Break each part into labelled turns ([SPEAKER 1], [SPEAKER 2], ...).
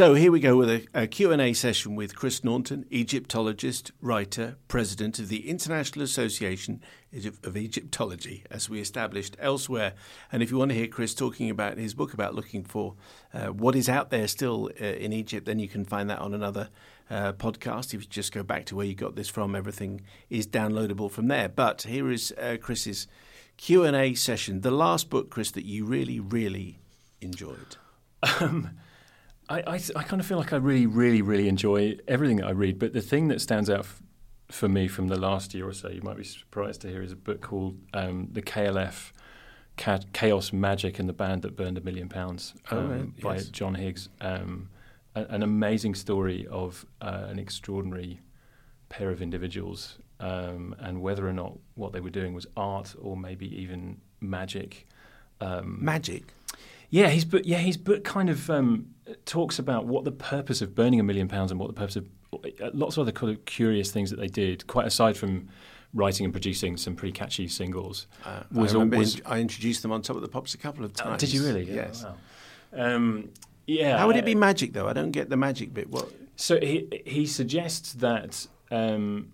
[SPEAKER 1] So here we go with a, a, Q&A session with Chris Naunton, Egyptologist, writer, president of the International Association of Egyptology, as we established elsewhere. And if you want to hear Chris talking about his book about looking for uh, what is out there still uh, in Egypt, then you can find that on another uh, podcast. If you just go back to where you got this from, everything is downloadable from there. But here is uh, Chris's Q&A session. The last book, Chris, that you really, really enjoyed. Um,
[SPEAKER 2] I, I, I, kind of feel like I really, really, really enjoy everything that I read. But the thing that stands out f- for me from the last year or so, you might be surprised to hear, is a book called um, The KLF Chaos, Magic, and the Band That Burned a Million Pounds um, oh, right. by yes. John Higgs. Um, a, an amazing story of uh, an extraordinary pair of individuals um, and whether or not what they were doing was art or maybe even magic.
[SPEAKER 1] Um, magic?
[SPEAKER 2] Yeah, his book. Yeah, his book kind of um, talks about what the purpose of burning a million pounds and what the purpose of lots of other kind of curious things that they did. Quite aside from writing and producing some pretty catchy singles.
[SPEAKER 1] Uh, was, I, was, I introduced them on top of the pops a couple of times.
[SPEAKER 2] Uh, did you really?
[SPEAKER 1] Yes.
[SPEAKER 2] Oh, wow. um, yeah.
[SPEAKER 1] How would it be magic though? I don't get the magic bit. What?
[SPEAKER 2] So he he suggests that um,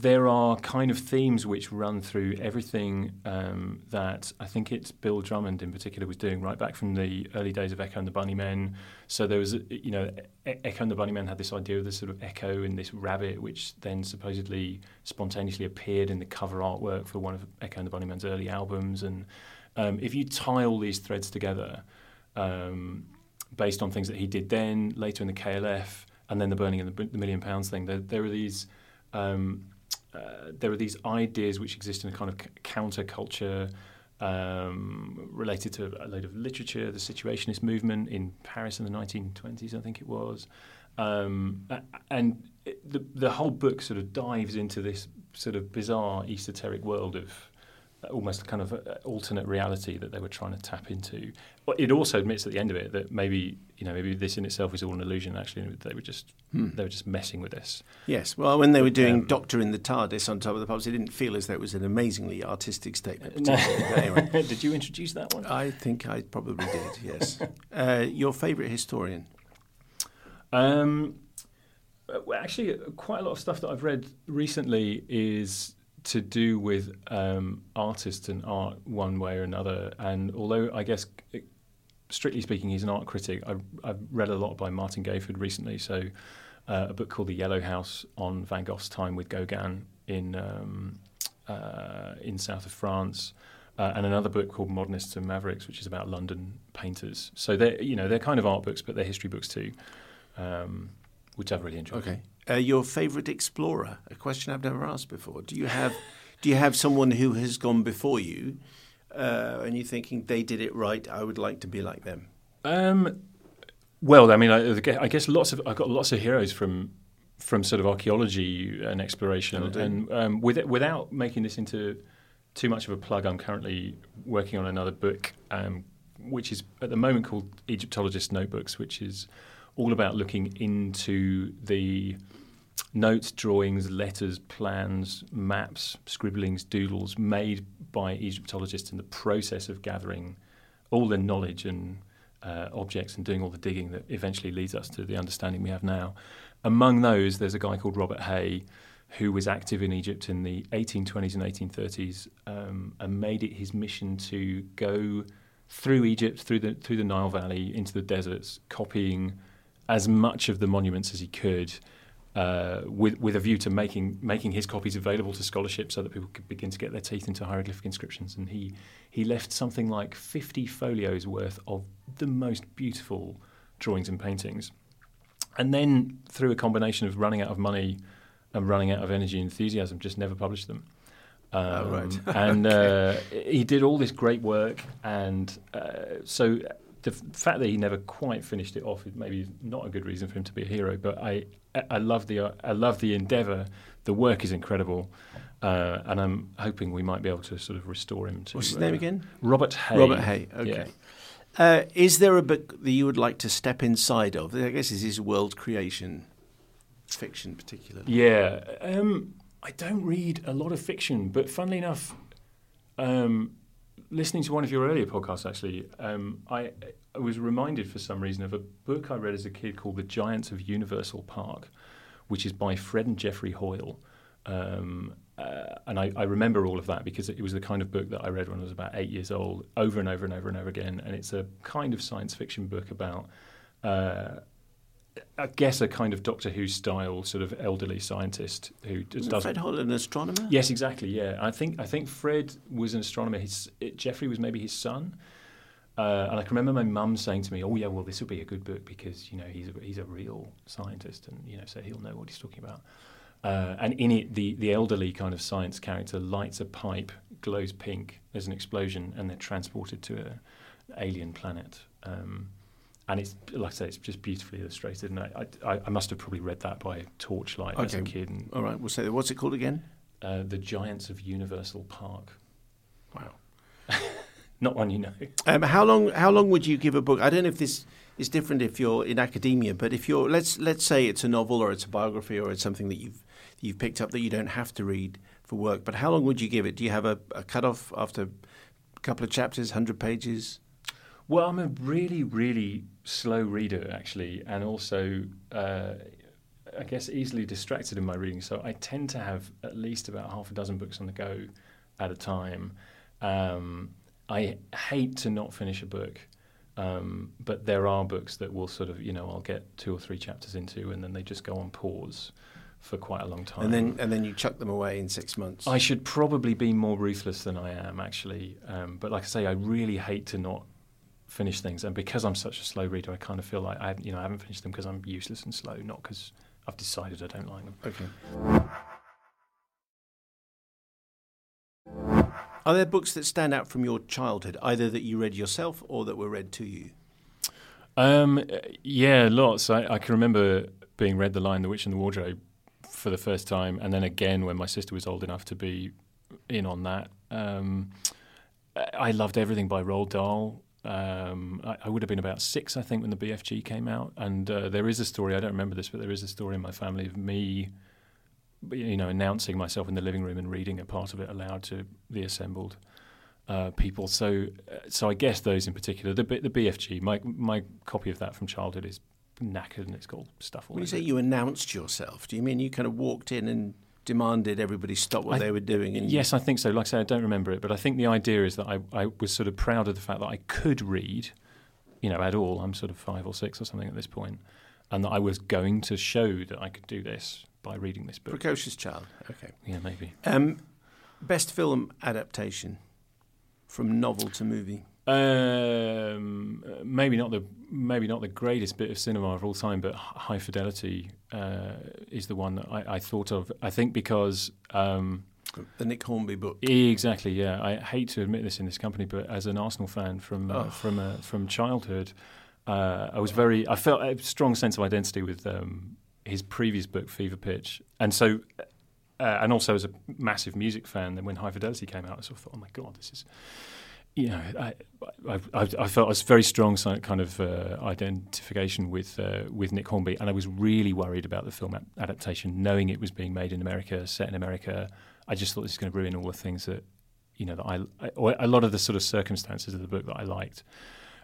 [SPEAKER 2] there are kind of themes which run through everything um, that I think it's Bill Drummond in particular was doing right back from the early days of Echo and the Bunnymen. So there was, you know, Echo and the Bunnymen had this idea of this sort of echo and this rabbit, which then supposedly spontaneously appeared in the cover artwork for one of Echo and the Bunnymen's early albums. And um, if you tie all these threads together, um, based on things that he did then, later in the KLF, and then the burning of the, the million pounds thing, there, there are these. Um, uh, there are these ideas which exist in a kind of counterculture um, related to a load of literature, the Situationist movement in Paris in the 1920s, I think it was. Um, and the, the whole book sort of dives into this sort of bizarre esoteric world of almost kind of alternate reality that they were trying to tap into. It also admits at the end of it that maybe you know maybe this in itself is all an illusion. Actually, they were just hmm. they were just messing with this.
[SPEAKER 1] Yes. Well, when they were doing um, Doctorin' the Tardis on top of the pops, it didn't feel as though it was an amazingly artistic statement. No.
[SPEAKER 2] anyway. did you introduce that one?
[SPEAKER 1] I think I probably did. Yes. uh, your favourite historian?
[SPEAKER 2] Um, actually, quite a lot of stuff that I've read recently is to do with um, artists and art one way or another. And although I guess, strictly speaking, he's an art critic, I've, I've read a lot by Martin Gayford recently. So uh, a book called The Yellow House on Van Gogh's time with Gauguin in um, uh, in south of France. Uh, and another book called Modernists and Mavericks, which is about London painters. So they're you know they're kind of art books, but they're history books too, um, which I've really enjoyed.
[SPEAKER 1] Okay, uh, your favourite explorer? A question I've never asked before. Do you have do you have someone who has gone before you, uh, and you're thinking they did it right? I would like to be like them.
[SPEAKER 2] Um, well, I mean, I, I, guess lots of I've got lots of heroes from from sort of archaeology and exploration, and um, with it, without making this into too much of a plug, I'm currently working on another book, um, which is at the moment called Egyptologist Notebooks, which is all about looking into the notes, drawings, letters, plans, maps, scribblings, doodles made by Egyptologists in the process of gathering all their knowledge and uh, objects and doing all the digging that eventually leads us to the understanding we have now. Among those, there's a guy called Robert Hay who was active in Egypt in the 1820s and 1830s um, and made it his mission to go through Egypt, through the through the Nile Valley, into the deserts, copying as much of the monuments as he could, uh, with with a view to making making his copies available to scholarship, so that people could begin to get their teeth into hieroglyphic inscriptions. And he he left something like fifty folios worth of the most beautiful drawings and paintings. And then through a combination of running out of money and running out of energy and enthusiasm, just never published them.
[SPEAKER 1] Um, oh, right.
[SPEAKER 2] and uh, he did all this great work, and uh, so the fact that he never quite finished it off is maybe not a good reason for him to be a hero. But I, I love the, I love the endeavour. The work is incredible, uh, and I'm hoping we might be able to sort of restore him. To,
[SPEAKER 1] What's his uh, name again?
[SPEAKER 2] Robert Hay.
[SPEAKER 1] Robert Hay. Okay. Yeah. Uh, is there a book that you would like to step inside of? I guess this is world creation fiction, particularly.
[SPEAKER 2] Yeah, um, I don't read a lot of fiction, but funnily enough, um, listening to one of your earlier podcasts, actually, um, I, I, was reminded for some reason of a book I read as a kid called The Giants of Universal Park, which is by Fred and Geoffrey Hoyle. Um, uh, and I, I, remember all of that because it was the kind of book that I read when I was about eight years old, over and over and over and over again. And it's a kind of science fiction book about uh, I guess a kind of Doctor Who style sort of elderly scientist who does.
[SPEAKER 1] Fred Holland an astronomer?
[SPEAKER 2] Yes, exactly. Yeah, I think I think Fred was an astronomer. His it, Geoffrey was maybe his son. Uh, and I can remember my mum saying to me, "Oh yeah, well this will be a good book because you know he's a, he's a real scientist and you know so he'll know what he's talking about." Uh, and in it, the the elderly kind of science character lights a pipe, glows pink, there's an explosion, and they're transported to an alien planet. Um, and it's like I say, it's just beautifully illustrated. And I, I, I must have probably read that by torchlight okay. as a kid. And,
[SPEAKER 1] All right, we'll say. What's it called again?
[SPEAKER 2] Uh, the Giants of Universal Park.
[SPEAKER 1] Wow,
[SPEAKER 2] not one you know.
[SPEAKER 1] Um, how long? How long would you give a book? I don't know if this is different if you're in academia, but if you're let's let's say it's a novel or it's a biography or it's something that you've you've picked up that you don't have to read for work. But how long would you give it? Do you have a, a cut off after a couple of chapters, hundred pages?
[SPEAKER 2] Well, I'm a really, really slow reader, actually, and also, uh, I guess, easily distracted in my reading. So I tend to have at least about half a dozen books on the go at a time. Um, I hate to not finish a book, um, but there are books that will sort of, you know, I'll get two or three chapters into, and then they just go on pause for quite a long time.
[SPEAKER 1] And then and then you chuck them away in six months.
[SPEAKER 2] I should probably be more ruthless than I am, actually. Um, but like I say, I really hate to not finish things. And because I'm such a slow reader, I kind of feel like I, you know, I haven't finished them because I'm useless and slow, not because I've decided I don't like them.
[SPEAKER 1] Okay. Are there books that stand out from your childhood, either that you read yourself or that were read to you?
[SPEAKER 2] Um, yeah, lots. I, I, can remember being read The Lion, the Witch, and the Wardrobe for the first time, and then again when my sister was old enough to be in on that. Um, I loved everything by Roald Dahl. Um, I, I, would have been about six, I think, when the BFG came out. And uh, there is a story, I don't remember this, but there is a story in my family of me, you know, announcing myself in the living room and reading a part of it aloud to the assembled uh, people. So, uh, so I guess those in particular, the, the BFG, my, my copy of that from childhood is knackered and it's got stuff all
[SPEAKER 1] When you say you announced yourself, do you mean you kind of walked in and demanded everybody stop what I, they were doing.
[SPEAKER 2] yes, I think so. Like I say, I don't remember it, but I think the idea is that I, I was sort of proud of the fact that I could read, you know, at all. I'm sort of five or six or something at this point, and that I was going to show that I could do this by reading this book.
[SPEAKER 1] Precocious child. Okay.
[SPEAKER 2] Yeah, maybe.
[SPEAKER 1] Um, best film adaptation from novel to movie.
[SPEAKER 2] Um, maybe not the maybe not the greatest bit of cinema of all time, but High Fidelity uh, is the one that I, I, thought of. I think because um,
[SPEAKER 1] the Nick Hornby book.
[SPEAKER 2] Exactly. Yeah, I hate to admit this in this company, but as an Arsenal fan from uh, oh. from uh, from childhood, uh, I was very. I felt a strong sense of identity with um, his previous book, Fever Pitch, and so. Uh, and also as a massive music fan, then when High Fidelity came out, I sort of thought, "Oh my god, this is you know, I, I, I, felt a very strong kind of uh, identification with uh, with Nick Hornby, and I was really worried about the film adaptation, knowing it was being made in America, set in America. I just thought this was going to ruin all the things that, you know, that I, or a lot of the sort of circumstances of the book that I liked.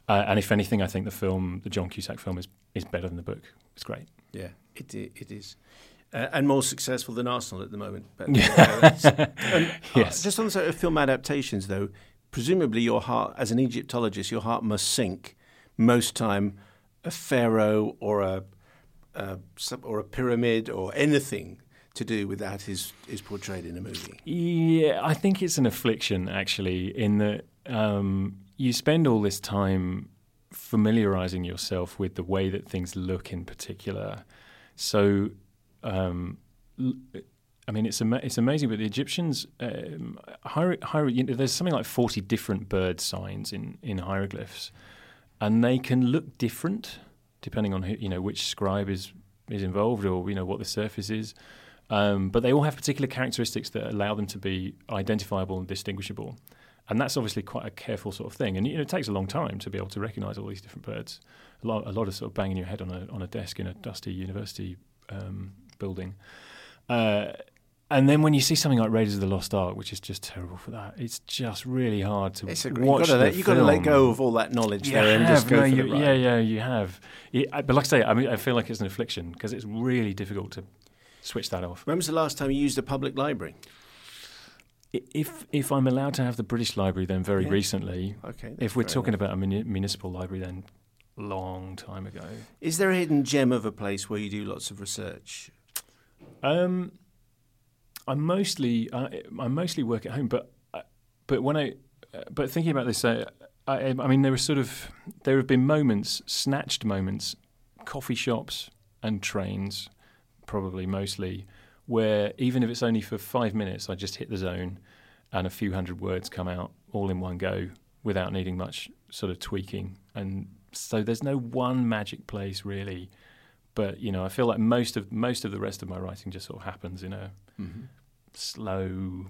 [SPEAKER 2] Uh, and if anything, I think the film, the John Cusack film, is is better than the book. It's great.
[SPEAKER 1] Yeah, it it is. Uh, and more successful than Arsenal at the moment. But, uh, and, yes. just on the sort of film adaptations, though, presumably your heart, as an Egyptologist, your heart must sink most time a pharaoh or a, a or a pyramid or anything to do with that is is portrayed in a movie.
[SPEAKER 2] Yeah, I think it's an affliction actually, in that um, you spend all this time familiarizing yourself with the way that things look in particular. So um, I mean, it's ama- it's amazing. But the Egyptians, um, hier- hier- you know, there's something like 40 different bird signs in, in hieroglyphs, and they can look different depending on who, you know which scribe is is involved or you know what the surface is. Um, but they all have particular characteristics that allow them to be identifiable and distinguishable. And that's obviously quite a careful sort of thing. And you know, it takes a long time to be able to recognize all these different birds. A lot, a lot of sort of banging your head on a on a desk in a dusty university um, building. Uh, and then when you see something like Raiders of the Lost Ark, which is just terrible for that, it's just really hard to
[SPEAKER 1] it's a,
[SPEAKER 2] watch.
[SPEAKER 1] You've got to let go of all that knowledge you there have, and just go no,
[SPEAKER 2] you,
[SPEAKER 1] the
[SPEAKER 2] Yeah, yeah, you have. It, but like I say, I mean, I feel like it's an affliction because it's really difficult to switch that off.
[SPEAKER 1] When was the last time you used a public library?
[SPEAKER 2] If if I'm allowed to have the British Library, then very yeah. recently.
[SPEAKER 1] Okay.
[SPEAKER 2] If we're talking enough. about a muni- municipal library, then long time ago.
[SPEAKER 1] Is there a hidden gem of a place where you do lots of research?
[SPEAKER 2] Um, I mostly I, I mostly work at home, but uh, but when I uh, but thinking about this, uh, I, I mean there are sort of there have been moments, snatched moments, coffee shops and trains, probably mostly, where even if it's only for five minutes, I just hit the zone, and a few hundred words come out all in one go without needing much sort of tweaking. And so there's no one magic place really but you know, I feel like most of most of the rest of my writing just sort of happens in a mm-hmm. slow,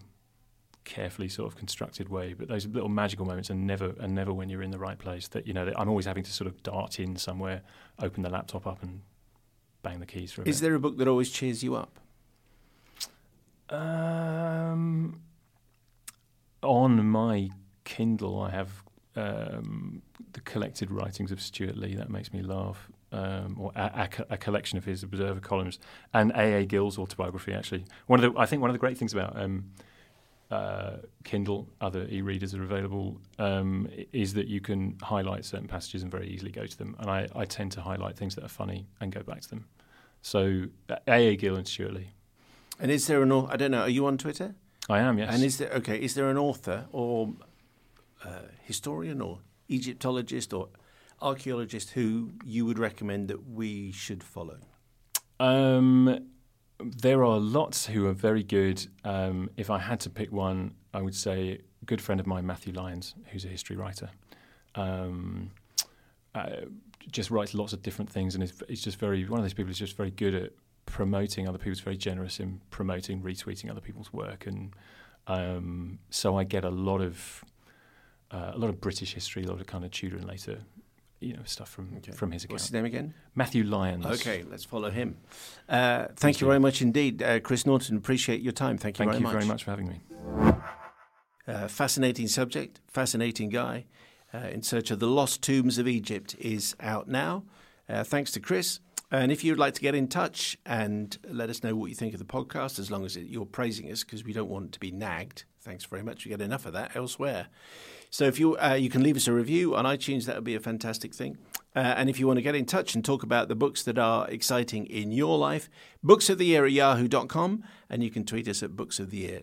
[SPEAKER 2] carefully sort of constructed way. But those little magical moments are never are never when you're in the right place. That you know, I'm always having to sort of dart in somewhere, open the laptop up, and bang the keys for. A
[SPEAKER 1] Is
[SPEAKER 2] bit.
[SPEAKER 1] there a book that always cheers you up?
[SPEAKER 2] Um, on my Kindle, I have um, the collected writings of Stewart Lee. That makes me laugh um, or a, a, a, collection of his Observer columns, and A. A. Gill's autobiography. Actually, one of the I think one of the great things about um, uh, Kindle, other e-readers are available, um, is that you can highlight certain passages and very easily go to them. And I, I tend to highlight things that are funny and go back to them. So A. A. Gill and Stewart Lee.
[SPEAKER 1] And is there an? I don't know. Are you on Twitter?
[SPEAKER 2] I am. Yes.
[SPEAKER 1] And is there okay? Is there an author or uh, historian or Egyptologist or archaeologist who you would recommend that we should follow?
[SPEAKER 2] Um, there are lots who are very good. Um, if I had to pick one, I would say a good friend of mine, Matthew Lyons, who's a history writer. Um, uh, just writes lots of different things, and he's just very one of those people who's just very good at promoting other people's. Very generous in promoting, retweeting other people's work, and um, so I get a lot of uh, a lot of British history, a lot of kind of Tudor and later you know stuff from okay. from his account.
[SPEAKER 1] What's his name again?
[SPEAKER 2] Matthew Lyons.
[SPEAKER 1] Okay, let's follow him. Uh, thank, thank you very much indeed, uh, Chris Naunton. Appreciate your time. Thank you
[SPEAKER 2] thank
[SPEAKER 1] very
[SPEAKER 2] you
[SPEAKER 1] much.
[SPEAKER 2] very much for having me.
[SPEAKER 1] Uh, fascinating subject, fascinating guy. Uh, in search of the lost tombs of Egypt is out now. Uh, thanks to Chris. And if you'd like to get in touch and let us know what you think of the podcast, as long as you're praising us, because we don't want to be nagged. Thanks very much. We get enough of that elsewhere. So if you uh, you can leave us a review on iTunes, that would be a fantastic thing. Uh, and if you want to get in touch and talk about the books that are exciting in your life, books of the year at yahoo.com, and you can tweet us at books of the year.